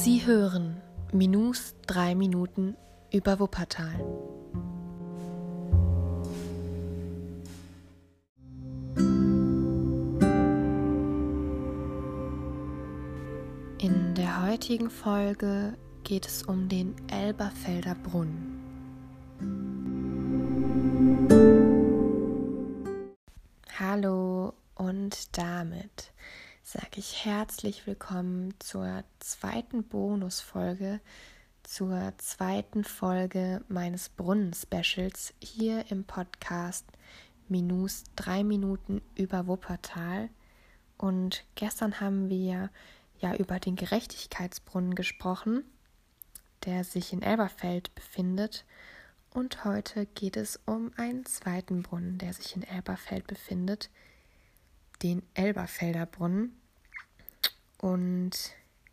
Sie hören Minus drei Minuten über Wuppertal. In der heutigen Folge geht es um den Elberfelder Brunnen. Hallo und damit sage ich herzlich willkommen zur zweiten Bonusfolge, zur zweiten Folge meines Brunnen-Specials hier im Podcast Minus drei Minuten über Wuppertal. Und gestern haben wir ja über den Gerechtigkeitsbrunnen gesprochen, der sich in Elberfeld befindet. Und heute geht es um einen zweiten Brunnen, der sich in Elberfeld befindet, den Elberfelder Brunnen. Und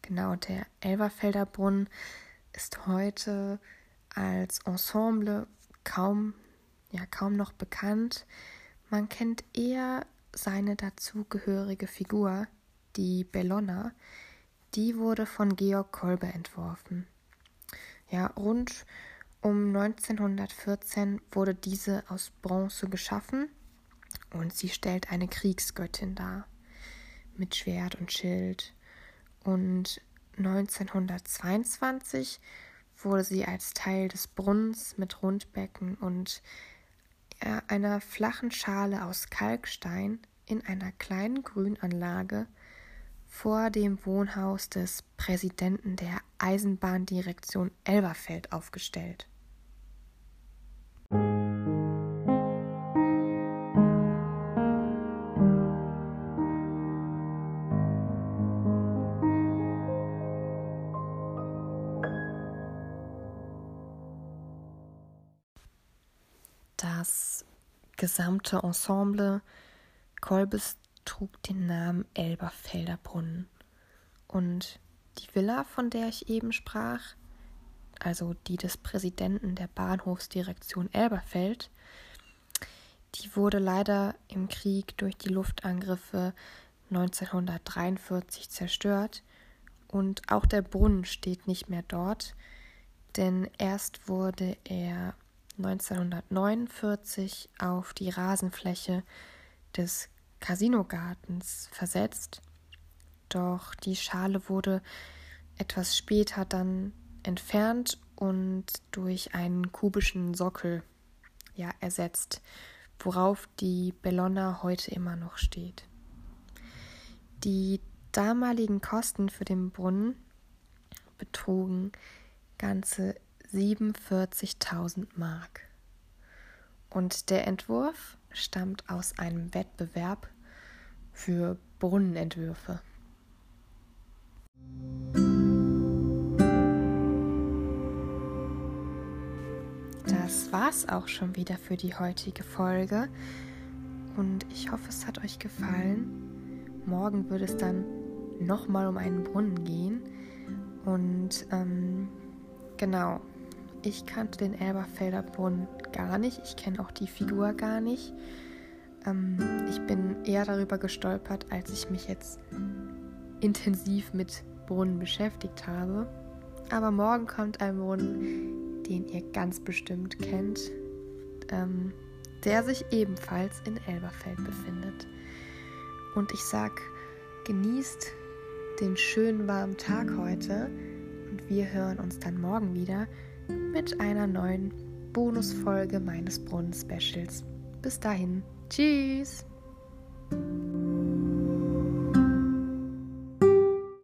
genau, der Elberfelder Brunnen ist heute als Ensemble kaum, ja, kaum noch bekannt. Man kennt eher seine dazugehörige Figur, die Bellona. Die wurde von Georg Kolbe entworfen. Ja, rund um 1914 wurde diese aus Bronze geschaffen und sie stellt eine Kriegsgöttin dar mit Schwert und Schild. Und 1922 wurde sie als Teil des Brunnens mit Rundbecken und einer flachen Schale aus Kalkstein in einer kleinen Grünanlage vor dem Wohnhaus des Präsidenten der Eisenbahndirektion Elberfeld aufgestellt. Das gesamte Ensemble Kolbes trug den Namen Elberfelder Brunnen. Und die Villa, von der ich eben sprach, also die des Präsidenten der Bahnhofsdirektion Elberfeld, die wurde leider im Krieg durch die Luftangriffe 1943 zerstört und auch der Brunnen steht nicht mehr dort, denn erst wurde er 1949 auf die Rasenfläche des Casinogartens versetzt, doch die Schale wurde etwas später dann entfernt und durch einen kubischen Sockel ja, ersetzt, worauf die Bellona heute immer noch steht. Die damaligen Kosten für den Brunnen betrugen ganze 47.000 Mark. Und der Entwurf stammt aus einem Wettbewerb für Brunnenentwürfe. Das war's auch schon wieder für die heutige Folge und ich hoffe, es hat euch gefallen. Morgen wird es dann nochmal um einen Brunnen gehen und ähm, genau, ich kannte den Elberfelder Brunnen gar nicht. Ich kenne auch die Figur gar nicht. Ähm, ich bin eher darüber gestolpert, als ich mich jetzt intensiv mit Brunnen beschäftigt habe. Aber morgen kommt ein Brunnen, den ihr ganz bestimmt kennt, ähm, der sich ebenfalls in Elberfeld befindet. Und ich sag, genießt den schönen warmen Tag heute und wir hören uns dann morgen wieder mit einer neuen Bonusfolge meines Brunnen-Specials. Bis dahin, tschüss!